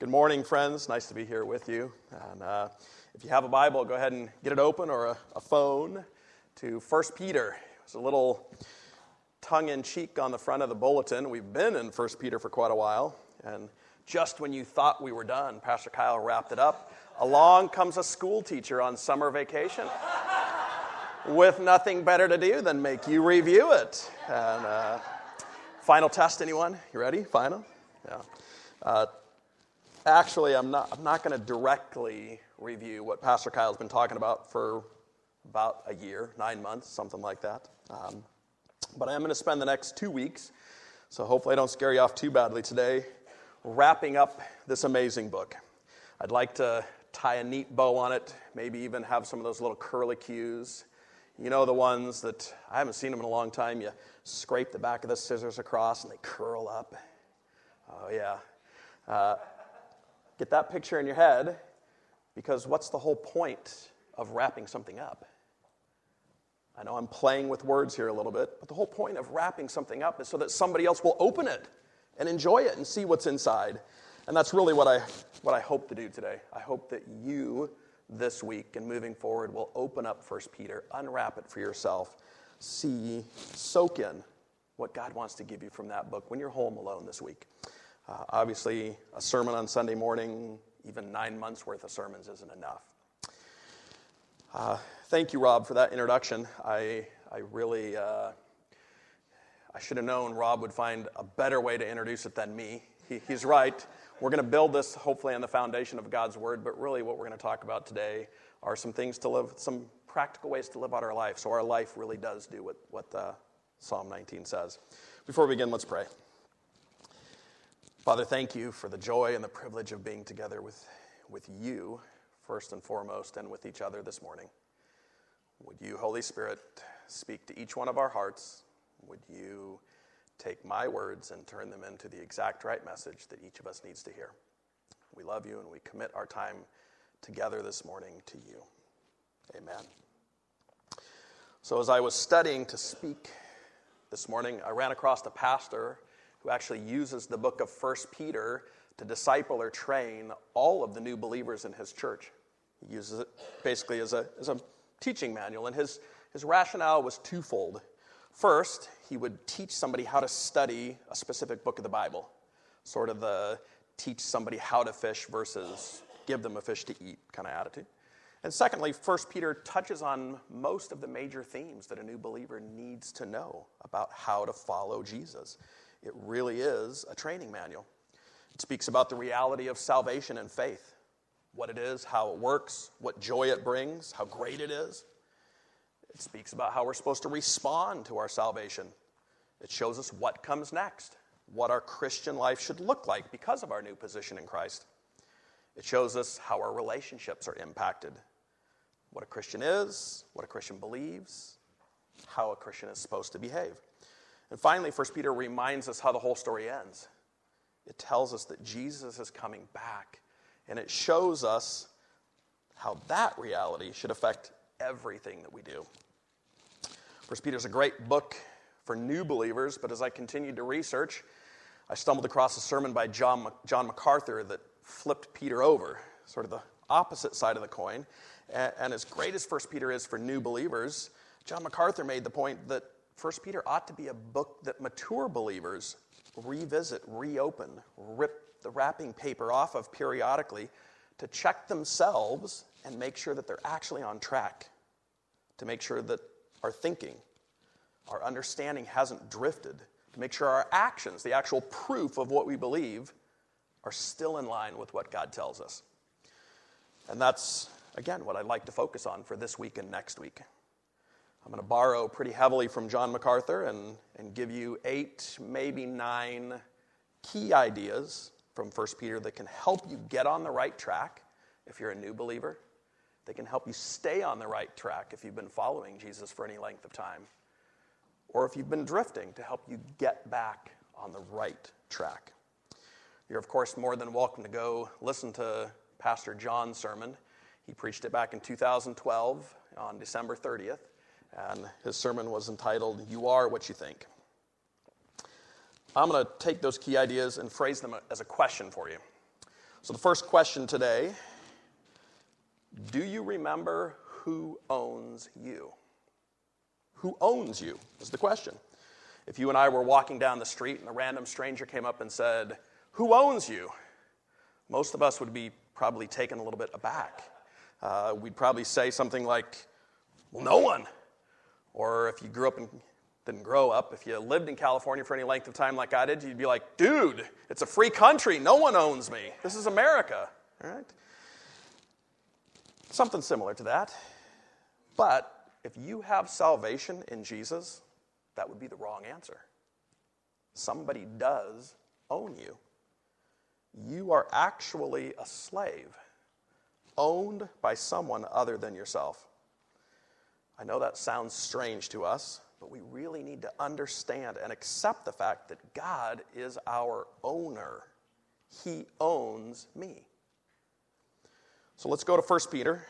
Good morning, friends. Nice to be here with you. And uh, if you have a Bible, go ahead and get it open or a, a phone to 1 Peter. It's a little tongue in cheek on the front of the bulletin. We've been in 1 Peter for quite a while. And just when you thought we were done, Pastor Kyle wrapped it up. Along comes a school teacher on summer vacation with nothing better to do than make you review it. And uh, final test, anyone? You ready? Final? Yeah. Uh, actually, I'm not, I'm not going to directly review what Pastor Kyle's been talking about for about a year, nine months, something like that. Um, but I am going to spend the next two weeks, so hopefully I don't scare you off too badly today, wrapping up this amazing book. I'd like to tie a neat bow on it, maybe even have some of those little curly cues. You know, the ones that I haven't seen them in a long time. You scrape the back of the scissors across and they curl up. Oh, yeah. Uh, get that picture in your head because what's the whole point of wrapping something up? I know I'm playing with words here a little bit, but the whole point of wrapping something up is so that somebody else will open it and enjoy it and see what's inside. And that's really what I, what I hope to do today. I hope that you this week and moving forward will open up First Peter, unwrap it for yourself, see, soak in what God wants to give you from that book when you're home alone this week. Uh, obviously, a sermon on Sunday morning, even nine months worth of sermons isn't enough. Uh, thank you, Rob, for that introduction. I, I really, uh, I should have known Rob would find a better way to introduce it than me. He, he's right. We're going to build this hopefully on the foundation of God's Word, but really what we're going to talk about today are some things to live, some practical ways to live out our life so our life really does do what, what uh, Psalm 19 says. Before we begin, let's pray. Father, thank you for the joy and the privilege of being together with, with you, first and foremost, and with each other this morning. Would you, Holy Spirit, speak to each one of our hearts? Would you take my words and turn them into the exact right message that each of us needs to hear? We love you and we commit our time together this morning to you. Amen. So, as I was studying to speak this morning, I ran across a pastor who actually uses the book of First Peter to disciple or train all of the new believers in his church. He uses it basically as a, as a teaching manual, and his, his rationale was twofold. First, he would teach somebody how to study a specific book of the Bible, sort of the teach somebody how to fish versus give them a fish to eat kind of attitude. And secondly, First Peter touches on most of the major themes that a new believer needs to know about how to follow Jesus. It really is a training manual. It speaks about the reality of salvation and faith what it is, how it works, what joy it brings, how great it is. It speaks about how we're supposed to respond to our salvation. It shows us what comes next, what our Christian life should look like because of our new position in Christ. It shows us how our relationships are impacted, what a Christian is, what a Christian believes, how a Christian is supposed to behave. And finally, 1 Peter reminds us how the whole story ends. It tells us that Jesus is coming back, and it shows us how that reality should affect everything that we do. 1 Peter is a great book for new believers, but as I continued to research, I stumbled across a sermon by John, John MacArthur that flipped Peter over, sort of the opposite side of the coin. And, and as great as 1 Peter is for new believers, John MacArthur made the point that 1 Peter ought to be a book that mature believers revisit, reopen, rip the wrapping paper off of periodically to check themselves and make sure that they're actually on track, to make sure that our thinking, our understanding hasn't drifted, to make sure our actions, the actual proof of what we believe, are still in line with what God tells us. And that's, again, what I'd like to focus on for this week and next week. I'm going to borrow pretty heavily from John MacArthur and, and give you eight, maybe nine key ideas from 1 Peter that can help you get on the right track if you're a new believer. They can help you stay on the right track if you've been following Jesus for any length of time. Or if you've been drifting, to help you get back on the right track. You're, of course, more than welcome to go listen to Pastor John's sermon. He preached it back in 2012 on December 30th and his sermon was entitled, You Are What You Think. I'm going to take those key ideas and phrase them as a question for you. So, the first question today do you remember who owns you? Who owns you is the question. If you and I were walking down the street and a random stranger came up and said, Who owns you? Most of us would be probably taken a little bit aback. Uh, we'd probably say something like, Well, no one. Or if you grew up and didn't grow up, if you lived in California for any length of time like I did, you'd be like, Dude, it's a free country. No one owns me. This is America. All right? Something similar to that. But if you have salvation in Jesus, that would be the wrong answer. Somebody does own you. You are actually a slave, owned by someone other than yourself. I know that sounds strange to us, but we really need to understand and accept the fact that God is our owner. He owns me. So let's go to 1 Peter,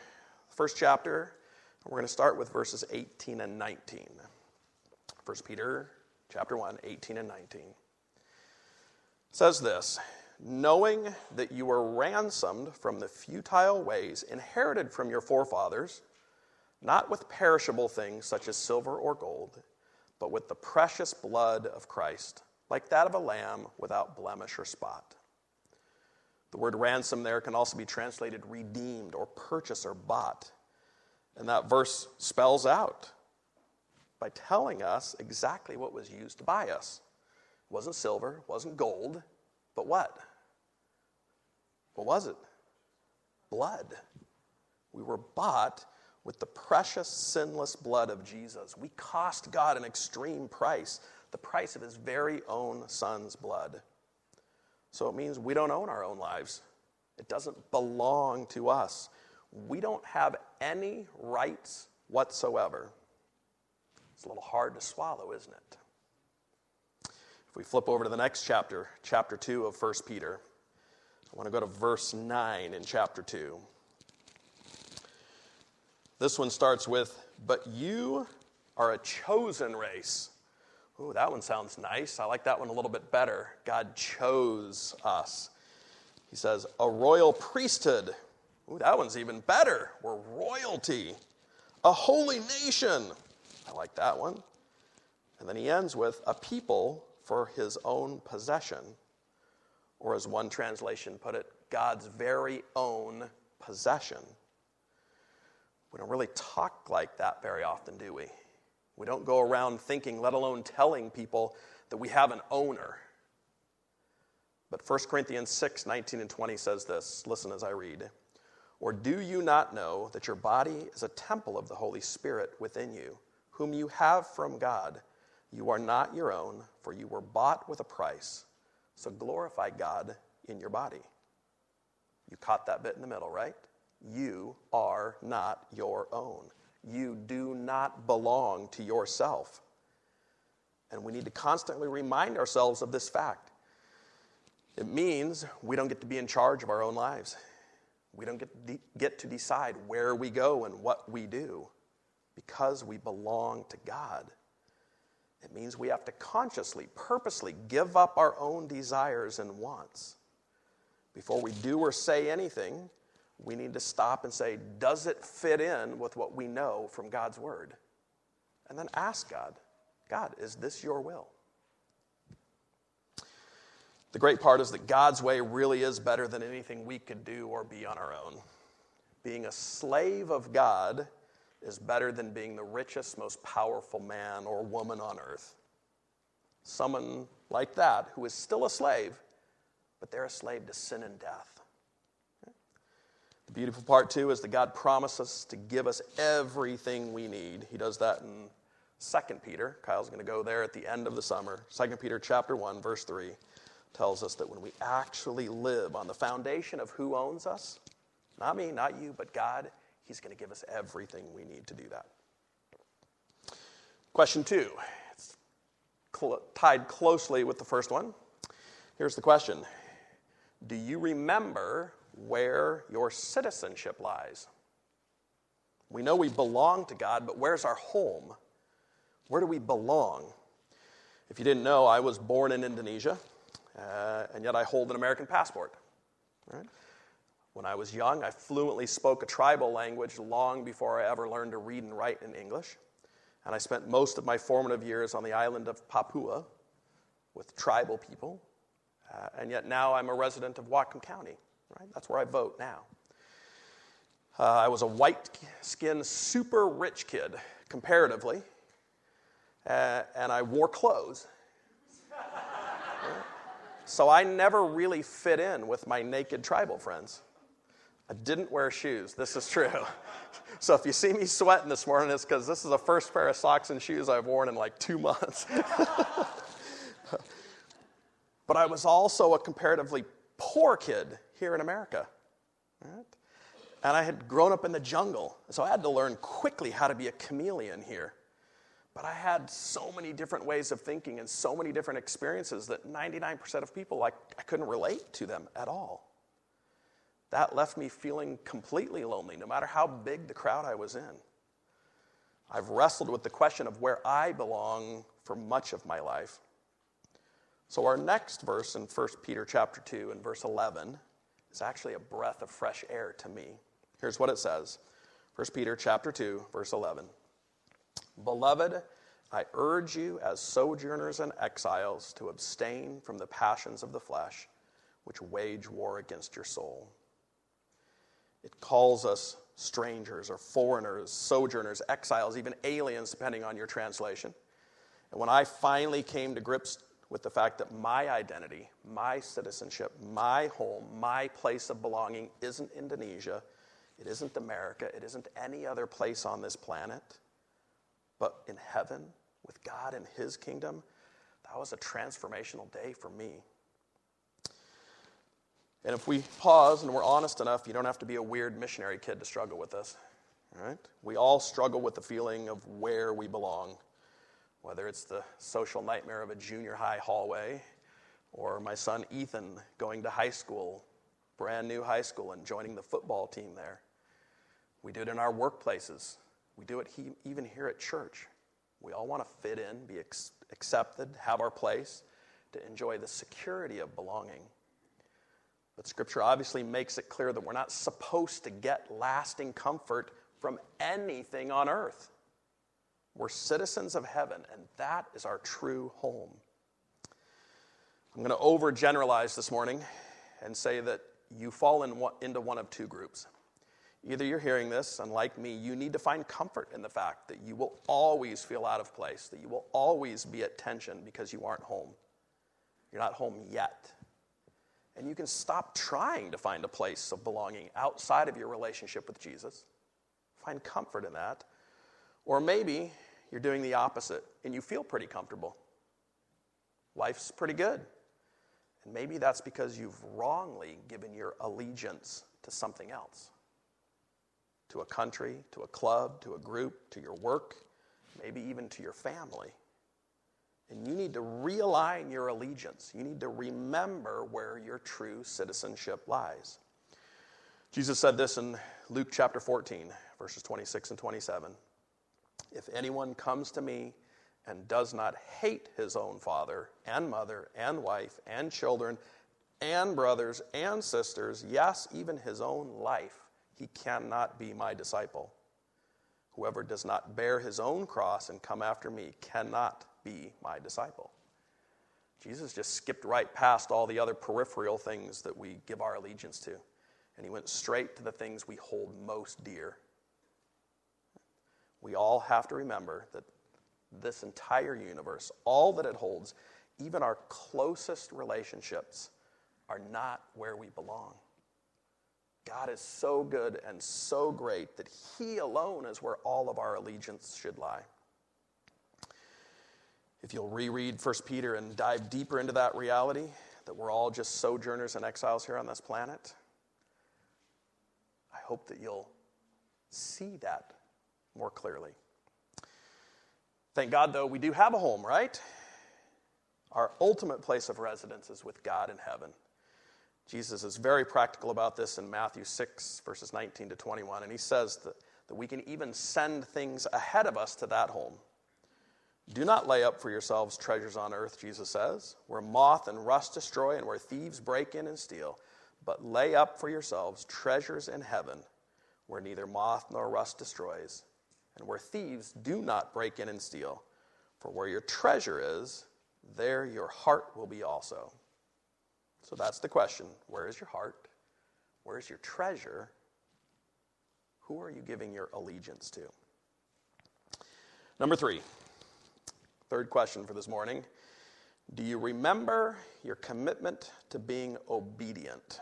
first chapter. We're going to start with verses 18 and 19. 1 Peter chapter 1, 18 and 19. It says this knowing that you were ransomed from the futile ways inherited from your forefathers, not with perishable things such as silver or gold, but with the precious blood of Christ, like that of a lamb without blemish or spot. The word ransom there can also be translated redeemed or purchased or bought. And that verse spells out by telling us exactly what was used to buy us. It wasn't silver, wasn't gold, but what? What was it? Blood. We were bought with the precious, sinless blood of Jesus. We cost God an extreme price, the price of his very own son's blood. So it means we don't own our own lives. It doesn't belong to us. We don't have any rights whatsoever. It's a little hard to swallow, isn't it? If we flip over to the next chapter, chapter 2 of 1 Peter, I want to go to verse 9 in chapter 2. This one starts with, But you are a chosen race Ooh, that one sounds nice. I like that one a little bit better. God chose us. He says, a royal priesthood. Ooh, that one's even better. We're royalty. A holy nation. I like that one. And then he ends with a people for his own possession. Or as one translation put it, God's very own possession. We don't really talk like that very often, do we? We don't go around thinking, let alone telling people, that we have an owner. But 1 Corinthians 6 19 and 20 says this. Listen as I read. Or do you not know that your body is a temple of the Holy Spirit within you, whom you have from God? You are not your own, for you were bought with a price. So glorify God in your body. You caught that bit in the middle, right? You are not your own. You do not belong to yourself. And we need to constantly remind ourselves of this fact. It means we don't get to be in charge of our own lives. We don't get, de- get to decide where we go and what we do because we belong to God. It means we have to consciously, purposely give up our own desires and wants. Before we do or say anything, we need to stop and say, does it fit in with what we know from God's Word? And then ask God, God, is this your will? The great part is that God's way really is better than anything we could do or be on our own. Being a slave of God is better than being the richest, most powerful man or woman on earth. Someone like that who is still a slave, but they're a slave to sin and death. The beautiful part, too, is that God promises to give us everything we need. He does that in 2 Peter. Kyle's going to go there at the end of the summer. 2 Peter chapter 1, verse 3 tells us that when we actually live on the foundation of who owns us, not me, not you, but God, He's going to give us everything we need to do that. Question two. It's cl- tied closely with the first one. Here's the question Do you remember where your citizenship lies. We know we belong to God, but where's our home? Where do we belong? If you didn't know, I was born in Indonesia, uh, and yet I hold an American passport. Right? When I was young, I fluently spoke a tribal language long before I ever learned to read and write in English. And I spent most of my formative years on the island of Papua with tribal people. Uh, and yet now I'm a resident of Whatcom County. Right? That's where I vote now. Uh, I was a white skinned, super rich kid, comparatively, uh, and I wore clothes. so I never really fit in with my naked tribal friends. I didn't wear shoes. This is true. so if you see me sweating this morning, it's because this is the first pair of socks and shoes I've worn in like two months. but I was also a comparatively poor kid here in America. Right? And I had grown up in the jungle, so I had to learn quickly how to be a chameleon here. But I had so many different ways of thinking and so many different experiences that 99% of people, like, I couldn't relate to them at all that left me feeling completely lonely, no matter how big the crowd I was in. I've wrestled with the question of where I belong for much of my life. So our next verse in 1 Peter chapter 2 and verse 11 is actually a breath of fresh air to me. Here's what it says. 1 Peter chapter 2 verse 11. Beloved, I urge you as sojourners and exiles to abstain from the passions of the flesh which wage war against your soul. It calls us strangers or foreigners, sojourners, exiles, even aliens, depending on your translation. And when I finally came to grips with the fact that my identity, my citizenship, my home, my place of belonging isn't Indonesia, it isn't America, it isn't any other place on this planet, but in heaven with God and His kingdom, that was a transformational day for me. And if we pause and we're honest enough, you don't have to be a weird missionary kid to struggle with this. Right? We all struggle with the feeling of where we belong, whether it's the social nightmare of a junior high hallway, or my son Ethan going to high school, brand new high school, and joining the football team there. We do it in our workplaces. We do it he, even here at church. We all want to fit in, be ex- accepted, have our place, to enjoy the security of belonging. But Scripture obviously makes it clear that we're not supposed to get lasting comfort from anything on earth. We're citizens of heaven, and that is our true home. I'm going to overgeneralize this morning and say that you fall in one, into one of two groups. Either you're hearing this, and like me, you need to find comfort in the fact that you will always feel out of place, that you will always be at tension because you aren't home. You're not home yet. And you can stop trying to find a place of belonging outside of your relationship with Jesus. Find comfort in that. Or maybe you're doing the opposite and you feel pretty comfortable. Life's pretty good. And maybe that's because you've wrongly given your allegiance to something else to a country, to a club, to a group, to your work, maybe even to your family. And you need to realign your allegiance. You need to remember where your true citizenship lies. Jesus said this in Luke chapter 14, verses 26 and 27. If anyone comes to me and does not hate his own father and mother and wife and children and brothers and sisters, yes, even his own life, he cannot be my disciple. Whoever does not bear his own cross and come after me cannot be my disciple. Jesus just skipped right past all the other peripheral things that we give our allegiance to, and he went straight to the things we hold most dear. We all have to remember that this entire universe, all that it holds, even our closest relationships, are not where we belong. God is so good and so great that He alone is where all of our allegiance should lie. If you'll reread 1 Peter and dive deeper into that reality, that we're all just sojourners and exiles here on this planet, I hope that you'll see that more clearly. Thank God, though, we do have a home, right? Our ultimate place of residence is with God in heaven. Jesus is very practical about this in Matthew 6, verses 19 to 21, and he says that, that we can even send things ahead of us to that home. Do not lay up for yourselves treasures on earth, Jesus says, where moth and rust destroy and where thieves break in and steal. but lay up for yourselves treasures in heaven where neither moth nor rust destroys, and where thieves do not break in and steal. For where your treasure is, there your heart will be also. So that's the question where is your heart? Where is your treasure? Who are you giving your allegiance to? Number three, third question for this morning. Do you remember your commitment to being obedient?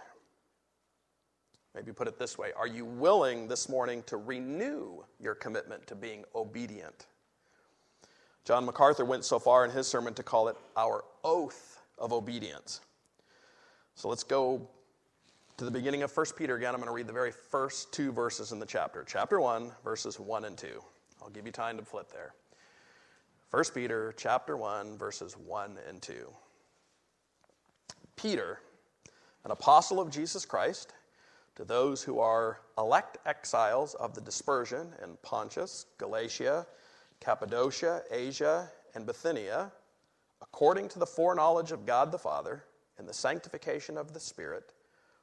Maybe put it this way Are you willing this morning to renew your commitment to being obedient? John MacArthur went so far in his sermon to call it our oath of obedience. So let's go to the beginning of 1 Peter again. I'm going to read the very first two verses in the chapter. Chapter 1, verses 1 and 2. I'll give you time to flip there. 1 Peter chapter 1 verses 1 and 2. Peter, an apostle of Jesus Christ, to those who are elect exiles of the dispersion in Pontus, Galatia, Cappadocia, Asia, and Bithynia, according to the foreknowledge of God the Father and the sanctification of the Spirit,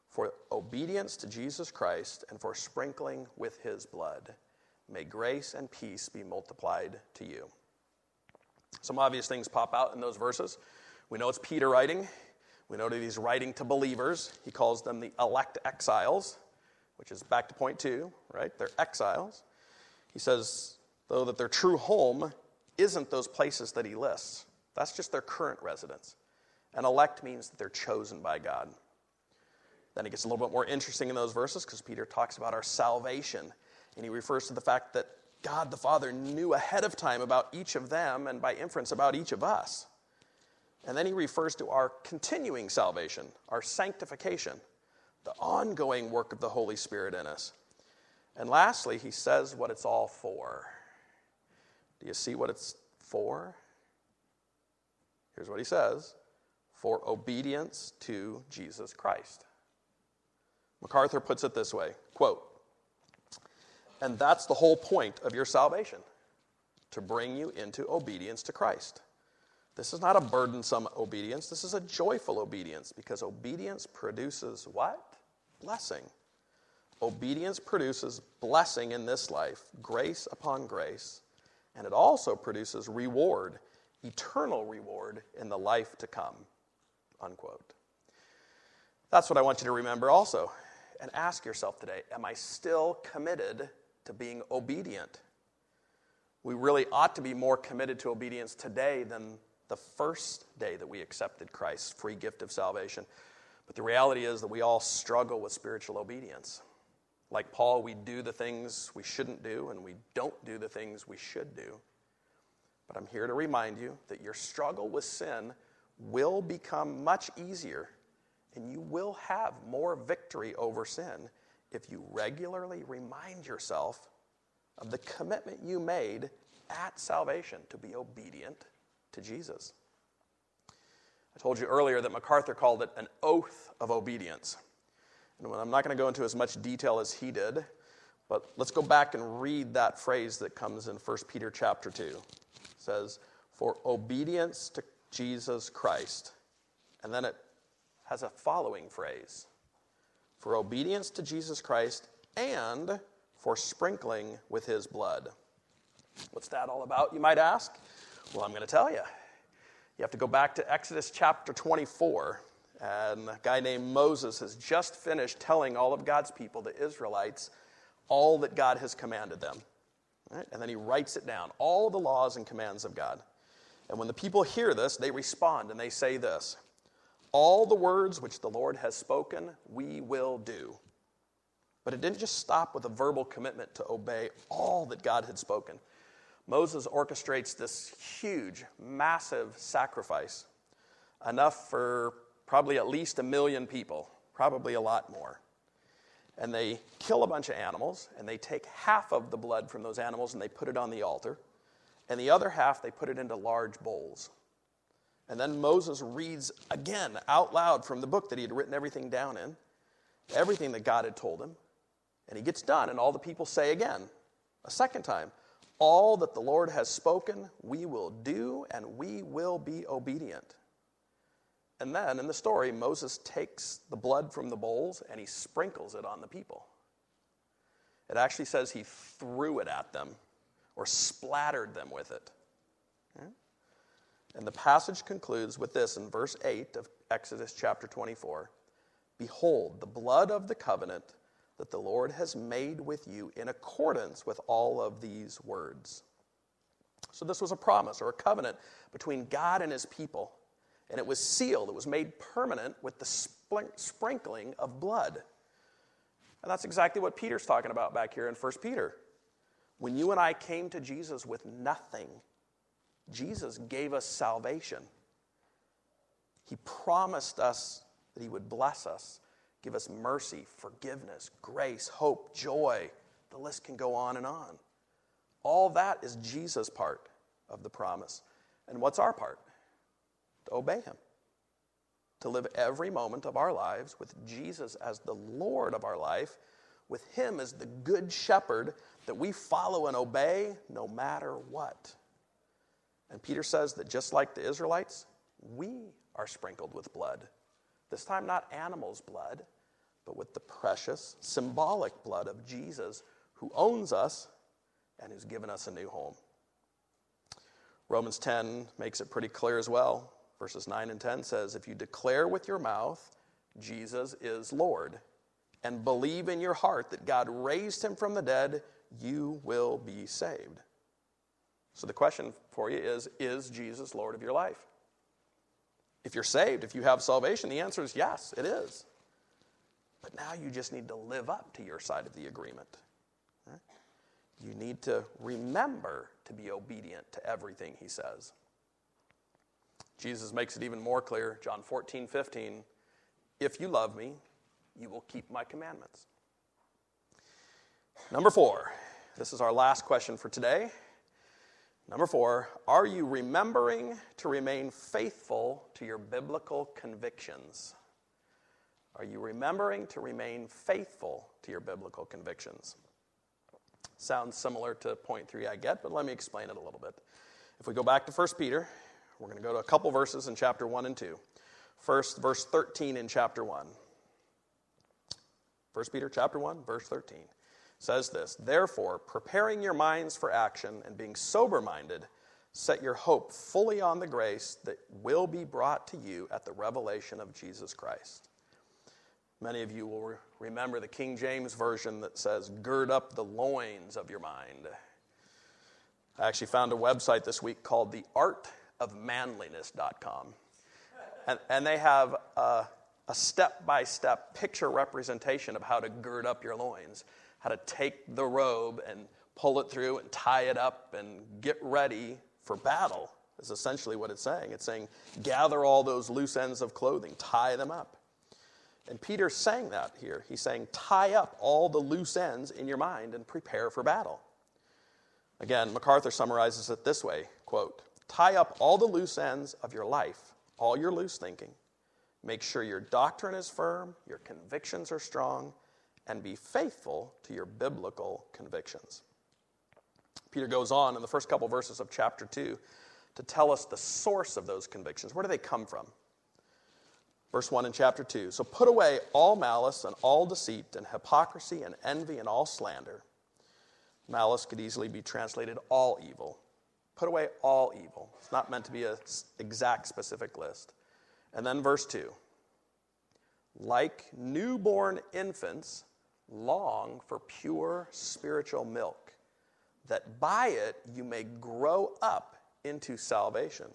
for obedience to Jesus Christ and for sprinkling with his blood. May grace and peace be multiplied to you. Some obvious things pop out in those verses. We know it's Peter writing. We know that he's writing to believers. He calls them the elect exiles, which is back to point two, right? They're exiles. He says, though, that their true home isn't those places that he lists. That's just their current residence. And elect means that they're chosen by God. Then it gets a little bit more interesting in those verses because Peter talks about our salvation. And he refers to the fact that God the Father knew ahead of time about each of them and by inference about each of us. And then he refers to our continuing salvation, our sanctification, the ongoing work of the Holy Spirit in us. And lastly, he says what it's all for. Do you see what it's for? Here's what he says for obedience to Jesus Christ. MacArthur puts it this way quote, and that's the whole point of your salvation to bring you into obedience to Christ. This is not a burdensome obedience. This is a joyful obedience because obedience produces what? Blessing. Obedience produces blessing in this life, grace upon grace, and it also produces reward, eternal reward in the life to come. Unquote. That's what I want you to remember also. And ask yourself today Am I still committed to being obedient? We really ought to be more committed to obedience today than the first day that we accepted Christ's free gift of salvation. But the reality is that we all struggle with spiritual obedience. Like Paul, we do the things we shouldn't do, and we don't do the things we should do. But I'm here to remind you that your struggle with sin will become much easier, and you will have more victory over sin if you regularly remind yourself of the commitment you made at salvation to be obedient to Jesus. I told you earlier that MacArthur called it an oath of obedience. And I'm not going to go into as much detail as he did, but let's go back and read that phrase that comes in 1 Peter chapter 2. It says, For obedience to Jesus Christ. And then it has a following phrase for obedience to Jesus Christ and for sprinkling with his blood. What's that all about, you might ask? Well, I'm going to tell you. You have to go back to Exodus chapter 24. And a guy named Moses has just finished telling all of God's people, the Israelites, all that God has commanded them. Right? And then he writes it down, all the laws and commands of God. And when the people hear this, they respond and they say this All the words which the Lord has spoken, we will do. But it didn't just stop with a verbal commitment to obey all that God had spoken. Moses orchestrates this huge, massive sacrifice, enough for probably at least a million people, probably a lot more. And they kill a bunch of animals, and they take half of the blood from those animals and they put it on the altar, and the other half they put it into large bowls. And then Moses reads again out loud from the book that he had written everything down in, everything that God had told him. And he gets done, and all the people say again, a second time, all that the Lord has spoken, we will do and we will be obedient. And then in the story, Moses takes the blood from the bowls and he sprinkles it on the people. It actually says he threw it at them or splattered them with it. And the passage concludes with this in verse 8 of Exodus chapter 24 Behold, the blood of the covenant that the Lord has made with you in accordance with all of these words. So, this was a promise or a covenant between God and his people, and it was sealed, it was made permanent with the sprinkling of blood. And that's exactly what Peter's talking about back here in 1 Peter. When you and I came to Jesus with nothing, Jesus gave us salvation. He promised us that He would bless us, give us mercy, forgiveness, grace, hope, joy. The list can go on and on. All that is Jesus' part of the promise. And what's our part? To obey Him. To live every moment of our lives with Jesus as the Lord of our life, with Him as the good shepherd that we follow and obey no matter what. And Peter says that just like the Israelites, we are sprinkled with blood. This time, not animals' blood, but with the precious, symbolic blood of Jesus who owns us and who's given us a new home. Romans 10 makes it pretty clear as well. Verses 9 and 10 says, If you declare with your mouth Jesus is Lord, and believe in your heart that God raised him from the dead, you will be saved. So the question for you is Is Jesus Lord of your life? If you're saved, if you have salvation, the answer is yes, it is. But now you just need to live up to your side of the agreement. You need to remember to be obedient to everything he says. Jesus makes it even more clear, John 14, 15. If you love me, you will keep my commandments. Number four, this is our last question for today. Number four, are you remembering to remain faithful to your biblical convictions? Are you remembering to remain faithful to your biblical convictions? Sounds similar to point three I get, but let me explain it a little bit. If we go back to 1 Peter, we're going to go to a couple verses in chapter 1 and 2. First, verse 13 in chapter 1. 1 Peter chapter 1, verse 13 says this Therefore, preparing your minds for action and being sober minded, set your hope fully on the grace that will be brought to you at the revelation of Jesus Christ. Many of you will remember the King James Version that says, Gird up the loins of your mind. I actually found a website this week called theartofmanliness.com. And, and they have a step by step picture representation of how to gird up your loins how to take the robe and pull it through and tie it up and get ready for battle, is essentially what it's saying. It's saying, gather all those loose ends of clothing, tie them up. And Peter's saying that here. He's saying, tie up all the loose ends in your mind and prepare for battle. Again, MacArthur summarizes it this way quote, tie up all the loose ends of your life, all your loose thinking. Make sure your doctrine is firm, your convictions are strong, and be faithful to your biblical convictions. Peter goes on in the first couple verses of chapter 2 to tell us the source of those convictions. Where do they come from? Verse 1 in chapter 2. So put away all malice and all deceit and hypocrisy and envy and all slander. Malice could easily be translated all evil. Put away all evil. It's not meant to be an exact specific list. And then verse 2. Like newborn infants, long for pure spiritual milk, that by it you may grow up into salvation.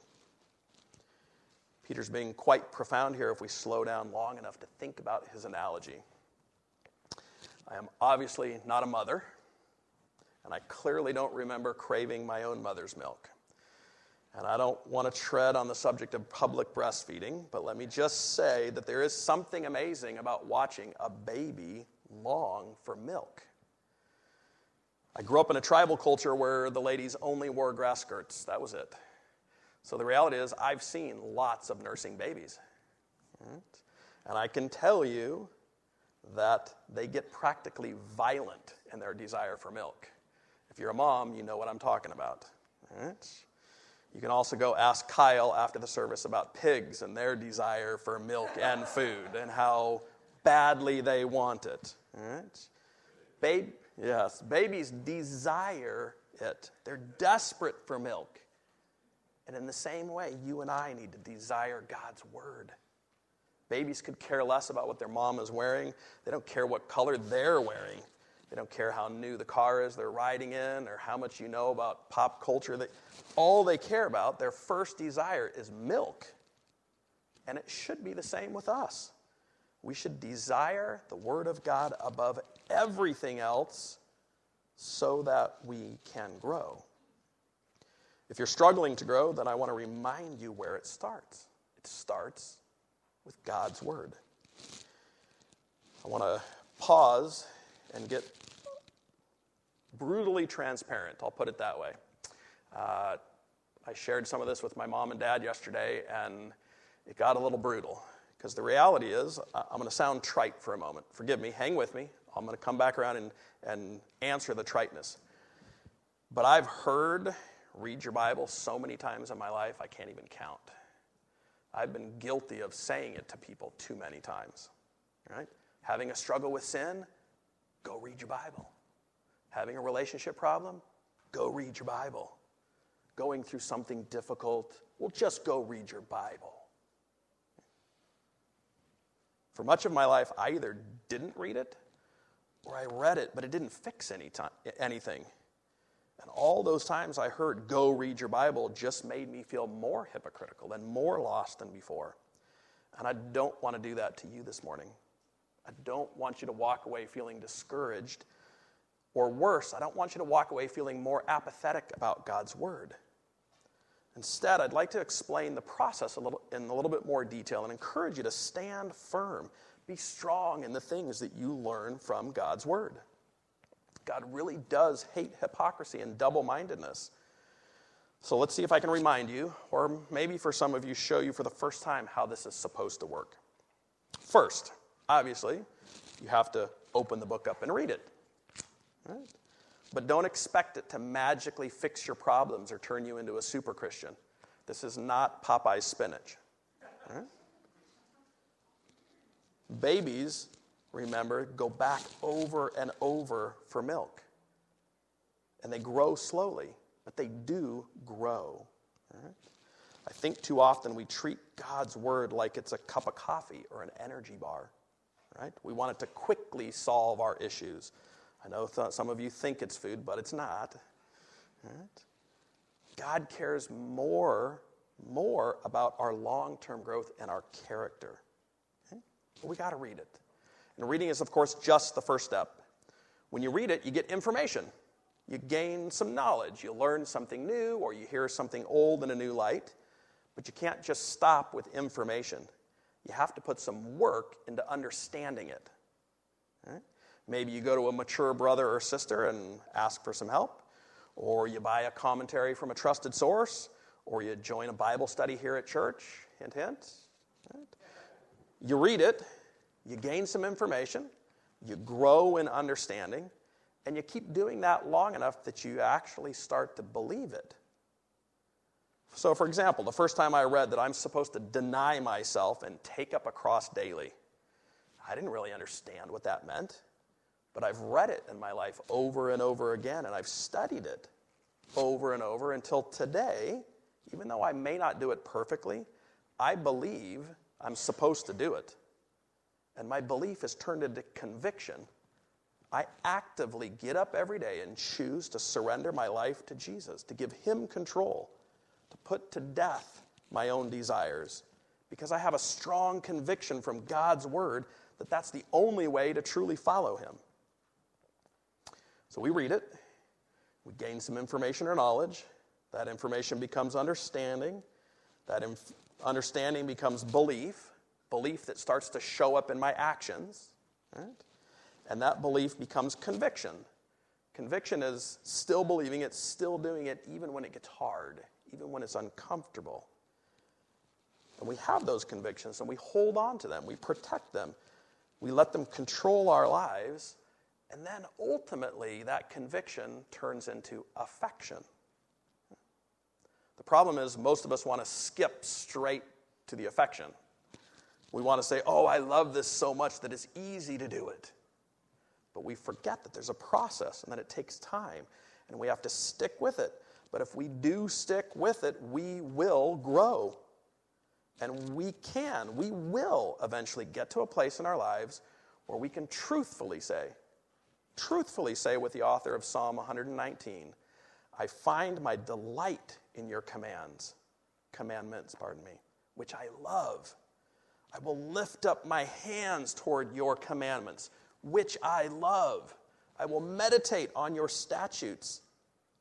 Peter's being quite profound here if we slow down long enough to think about his analogy. I am obviously not a mother, and I clearly don't remember craving my own mother's milk. And I don't want to tread on the subject of public breastfeeding, but let me just say that there is something amazing about watching a baby long for milk. I grew up in a tribal culture where the ladies only wore grass skirts. That was it. So the reality is, I've seen lots of nursing babies. Right? And I can tell you that they get practically violent in their desire for milk. If you're a mom, you know what I'm talking about. Right? You can also go ask Kyle after the service about pigs and their desire for milk and food and how badly they want it. Right? Babe, yes, babies desire it. They're desperate for milk. And in the same way, you and I need to desire God's word. Babies could care less about what their mom is wearing. They don't care what color they're wearing. They don't care how new the car is they're riding in or how much you know about pop culture. All they care about, their first desire, is milk. And it should be the same with us. We should desire the Word of God above everything else so that we can grow. If you're struggling to grow, then I want to remind you where it starts. It starts with God's Word. I want to pause and get brutally transparent. I'll put it that way. Uh, I shared some of this with my mom and dad yesterday, and it got a little brutal. Because the reality is, I'm going to sound trite for a moment. Forgive me, hang with me. I'm going to come back around and, and answer the triteness. But I've heard read your Bible so many times in my life, I can't even count. I've been guilty of saying it to people too many times. Right? Having a struggle with sin, go read your Bible. Having a relationship problem, go read your Bible. Going through something difficult, well, just go read your Bible. For much of my life, I either didn't read it or I read it, but it didn't fix any time, anything. And all those times I heard, go read your Bible, just made me feel more hypocritical and more lost than before. And I don't want to do that to you this morning. I don't want you to walk away feeling discouraged. Or worse, I don't want you to walk away feeling more apathetic about God's Word. Instead, I'd like to explain the process a little, in a little bit more detail and encourage you to stand firm, be strong in the things that you learn from God's Word. God really does hate hypocrisy and double mindedness. So let's see if I can remind you, or maybe for some of you, show you for the first time how this is supposed to work. First, obviously, you have to open the book up and read it. Right? But don't expect it to magically fix your problems or turn you into a super Christian. This is not Popeye's spinach. Right? Babies, remember, go back over and over for milk. And they grow slowly, but they do grow. Right? I think too often we treat God's word like it's a cup of coffee or an energy bar. Right? We want it to quickly solve our issues. I know th- some of you think it's food, but it's not. Right? God cares more, more about our long-term growth and our character. Okay? We got to read it. And reading is, of course, just the first step. When you read it, you get information. You gain some knowledge. You learn something new, or you hear something old in a new light. But you can't just stop with information. You have to put some work into understanding it. Right? Maybe you go to a mature brother or sister and ask for some help, or you buy a commentary from a trusted source, or you join a Bible study here at church. Hint, hint. Right? You read it, you gain some information, you grow in understanding, and you keep doing that long enough that you actually start to believe it. So, for example, the first time I read that I'm supposed to deny myself and take up a cross daily, I didn't really understand what that meant. But I've read it in my life over and over again, and I've studied it over and over until today, even though I may not do it perfectly, I believe I'm supposed to do it. And my belief is turned into conviction. I actively get up every day and choose to surrender my life to Jesus, to give Him control, to put to death my own desires, because I have a strong conviction from God's Word that that's the only way to truly follow Him. So we read it, we gain some information or knowledge. That information becomes understanding. That inf- understanding becomes belief, belief that starts to show up in my actions. Right? And that belief becomes conviction. Conviction is still believing it, still doing it, even when it gets hard, even when it's uncomfortable. And we have those convictions and we hold on to them, we protect them, we let them control our lives and then ultimately, that conviction turns into affection. The problem is, most of us want to skip straight to the affection. We want to say, Oh, I love this so much that it's easy to do it. But we forget that there's a process and that it takes time and we have to stick with it. But if we do stick with it, we will grow. And we can, we will eventually get to a place in our lives where we can truthfully say, truthfully say with the author of Psalm 119, I find my delight in your commands, commandments, pardon me, which I love. I will lift up my hands toward your commandments, which I love. I will meditate on your statutes.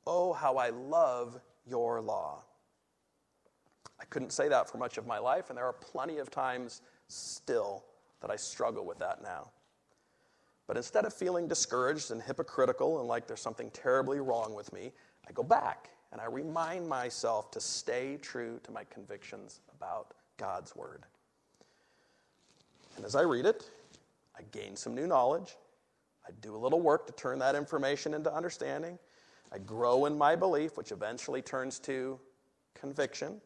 Oh, how I love your law. I couldn't say that for much of my life, and there are plenty of times still that I struggle with that now. But instead of feeling discouraged and hypocritical and like there's something terribly wrong with me, I go back and I remind myself to stay true to my convictions about God's Word. And as I read it, I gain some new knowledge. I do a little work to turn that information into understanding. I grow in my belief, which eventually turns to conviction.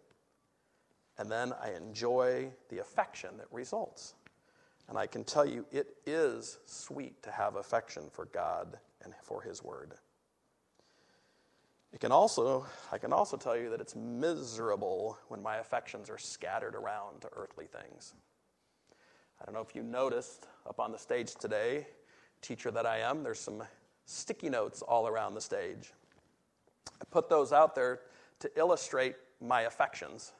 And then I enjoy the affection that results. And I can tell you, it is sweet to have affection for God and for His Word. It can also, I can also tell you that it's miserable when my affections are scattered around to earthly things. I don't know if you noticed up on the stage today, teacher that I am, there's some sticky notes all around the stage. I put those out there to illustrate my affections,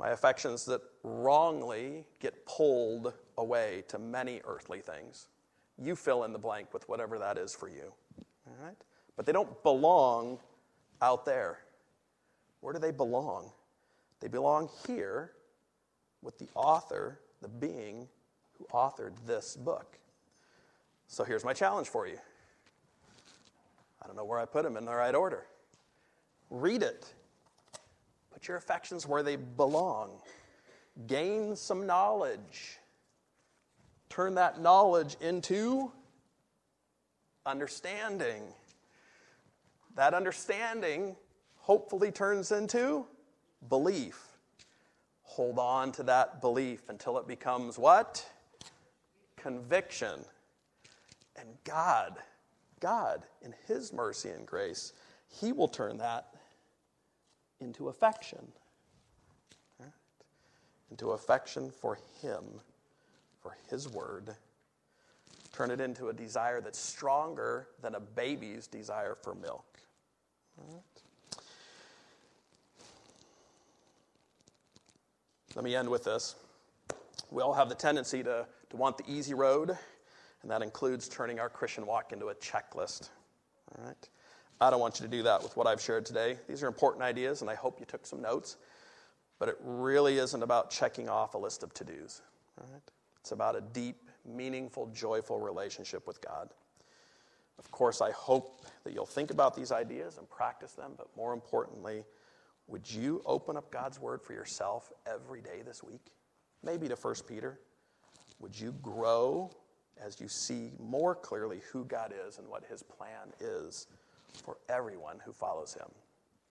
my affections that wrongly get pulled away to many earthly things. You fill in the blank with whatever that is for you. All right? But they don't belong out there. Where do they belong? They belong here with the author, the being who authored this book. So here's my challenge for you. I don't know where I put them in the right order. Read it. Put your affections where they belong. Gain some knowledge. Turn that knowledge into understanding. That understanding hopefully turns into belief. Hold on to that belief until it becomes what? Conviction. And God, God, in His mercy and grace, He will turn that into affection. Right? Into affection for Him, for His Word turn it into a desire that's stronger than a baby's desire for milk. Hmm? Let me end with this. We all have the tendency to, to want the easy road, and that includes turning our Christian walk into a checklist. All right? I don't want you to do that with what I've shared today. These are important ideas, and I hope you took some notes. But it really isn't about checking off a list of to dos. Right? It's about a deep meaningful, joyful relationship with God. Of course, I hope that you'll think about these ideas and practice them, but more importantly, would you open up God's Word for yourself every day this week? Maybe to 1 Peter. Would you grow as you see more clearly who God is and what His plan is for everyone who follows Him?